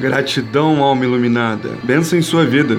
Gratidão, alma iluminada. Benção em sua vida.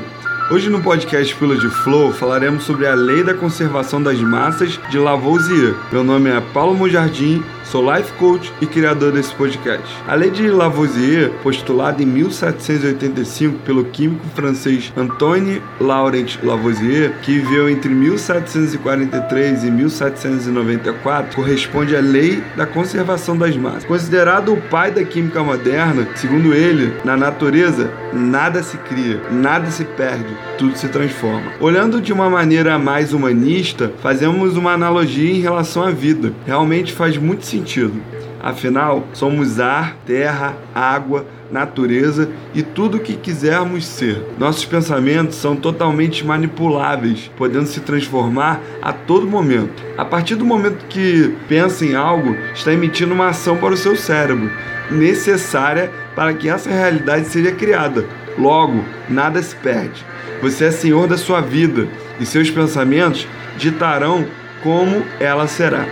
Hoje no podcast Pila de Flow falaremos sobre a lei da conservação das massas de Lavoisier. Meu nome é Paulo Mojardim Sou life coach e criador desse podcast. A lei de Lavoisier, postulada em 1785 pelo químico francês Antoine Laurent Lavoisier, que viveu entre 1743 e 1794, corresponde à lei da conservação das massas. Considerado o pai da química moderna, segundo ele, na natureza nada se cria, nada se perde, tudo se transforma. Olhando de uma maneira mais humanista, fazemos uma analogia em relação à vida. Realmente faz muito sentido sentido. Afinal, somos ar, terra, água, natureza e tudo o que quisermos ser. Nossos pensamentos são totalmente manipuláveis, podendo se transformar a todo momento. A partir do momento que pensa em algo, está emitindo uma ação para o seu cérebro, necessária para que essa realidade seja criada. Logo, nada se perde. Você é senhor da sua vida e seus pensamentos ditarão como ela será.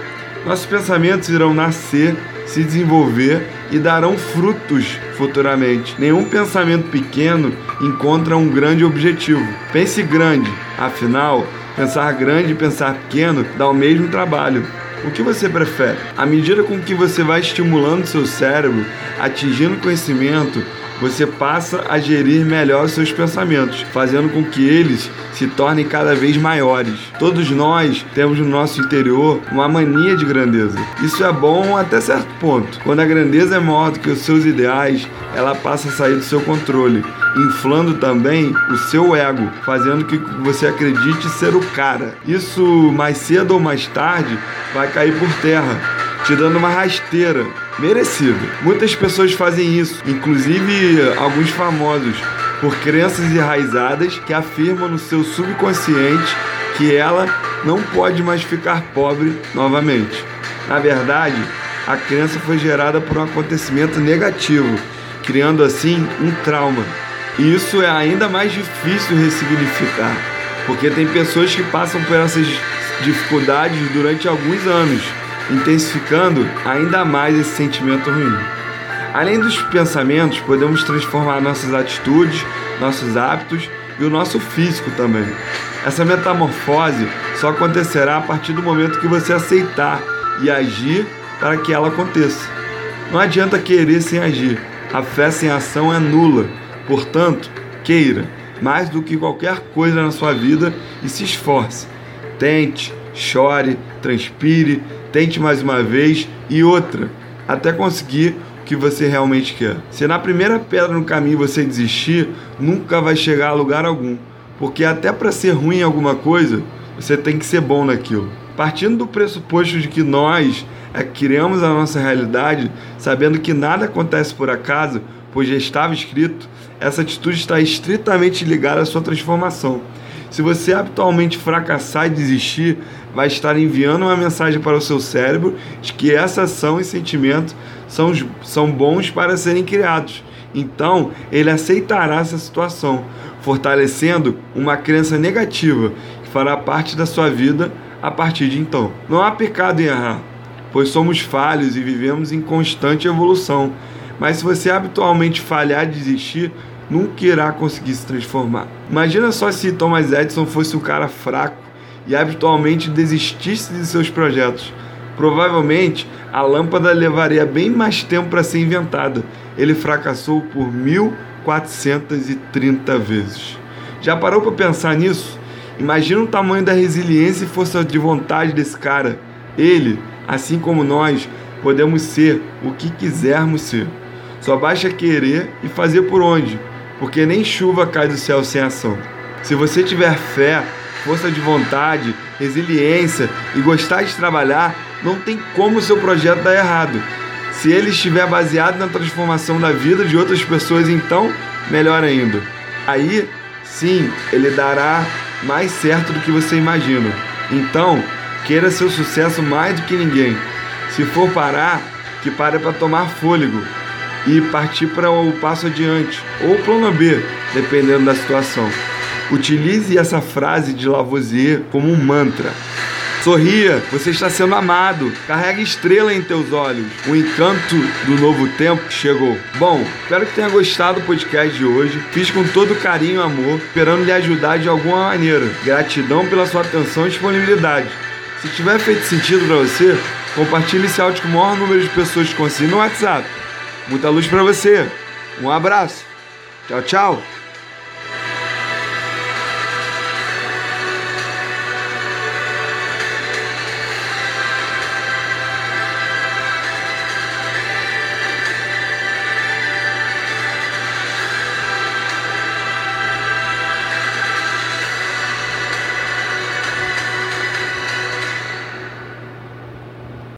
Nossos pensamentos irão nascer, se desenvolver e darão frutos futuramente. Nenhum pensamento pequeno encontra um grande objetivo. Pense grande, afinal, pensar grande e pensar pequeno dá o mesmo trabalho. O que você prefere? À medida com que você vai estimulando seu cérebro, atingindo conhecimento, você passa a gerir melhor os seus pensamentos, fazendo com que eles se tornem cada vez maiores. Todos nós temos no nosso interior uma mania de grandeza. Isso é bom até certo ponto. Quando a grandeza é maior do que os seus ideais, ela passa a sair do seu controle, inflando também o seu ego, fazendo que você acredite ser o cara. Isso mais cedo ou mais tarde vai cair por terra, te dando uma rasteira merecido. Muitas pessoas fazem isso, inclusive alguns famosos, por crenças enraizadas que afirmam no seu subconsciente que ela não pode mais ficar pobre novamente. Na verdade, a crença foi gerada por um acontecimento negativo, criando assim um trauma. E isso é ainda mais difícil ressignificar, porque tem pessoas que passam por essas dificuldades durante alguns anos intensificando ainda mais esse sentimento ruim. Além dos pensamentos, podemos transformar nossas atitudes, nossos hábitos e o nosso físico também. Essa metamorfose só acontecerá a partir do momento que você aceitar e agir para que ela aconteça. Não adianta querer sem agir. A fé sem ação é nula. Portanto, queira mais do que qualquer coisa na sua vida e se esforce. Tente, chore, transpire, tente mais uma vez e outra, até conseguir o que você realmente quer. Se na primeira pedra no caminho você desistir, nunca vai chegar a lugar algum, porque até para ser ruim em alguma coisa, você tem que ser bom naquilo. Partindo do pressuposto de que nós é criamos a nossa realidade, sabendo que nada acontece por acaso, pois já estava escrito, essa atitude está estritamente ligada à sua transformação. Se você habitualmente fracassar e desistir, vai estar enviando uma mensagem para o seu cérebro de que essa ação e sentimento são, são bons para serem criados. Então, ele aceitará essa situação, fortalecendo uma crença negativa que fará parte da sua vida a partir de então. Não há pecado em errar, pois somos falhos e vivemos em constante evolução. Mas se você habitualmente falhar e desistir, nunca irá conseguir se transformar. Imagina só se Thomas Edison fosse um cara fraco e habitualmente desistisse de seus projetos. Provavelmente a lâmpada levaria bem mais tempo para ser inventada. Ele fracassou por 1430 vezes. Já parou para pensar nisso? Imagina o tamanho da resiliência e força de vontade desse cara. Ele, assim como nós, podemos ser o que quisermos ser. Só basta querer e fazer por onde porque nem chuva cai do céu sem ação. Se você tiver fé, força de vontade, resiliência e gostar de trabalhar, não tem como o seu projeto dar errado. Se ele estiver baseado na transformação da vida de outras pessoas, então, melhor ainda. Aí, sim, ele dará mais certo do que você imagina. Então, queira seu sucesso mais do que ninguém. Se for parar, que pare para tomar fôlego e partir para o passo adiante, ou plano B, dependendo da situação. Utilize essa frase de Lavoisier como um mantra. Sorria, você está sendo amado. Carrega estrela em teus olhos. O encanto do novo tempo chegou. Bom, espero que tenha gostado do podcast de hoje. Fiz com todo carinho e amor, esperando lhe ajudar de alguma maneira. Gratidão pela sua atenção e disponibilidade. Se tiver feito sentido para você, compartilhe esse áudio com o maior número de pessoas que consiga no WhatsApp. Muita luz para você. Um abraço. Tchau, tchau.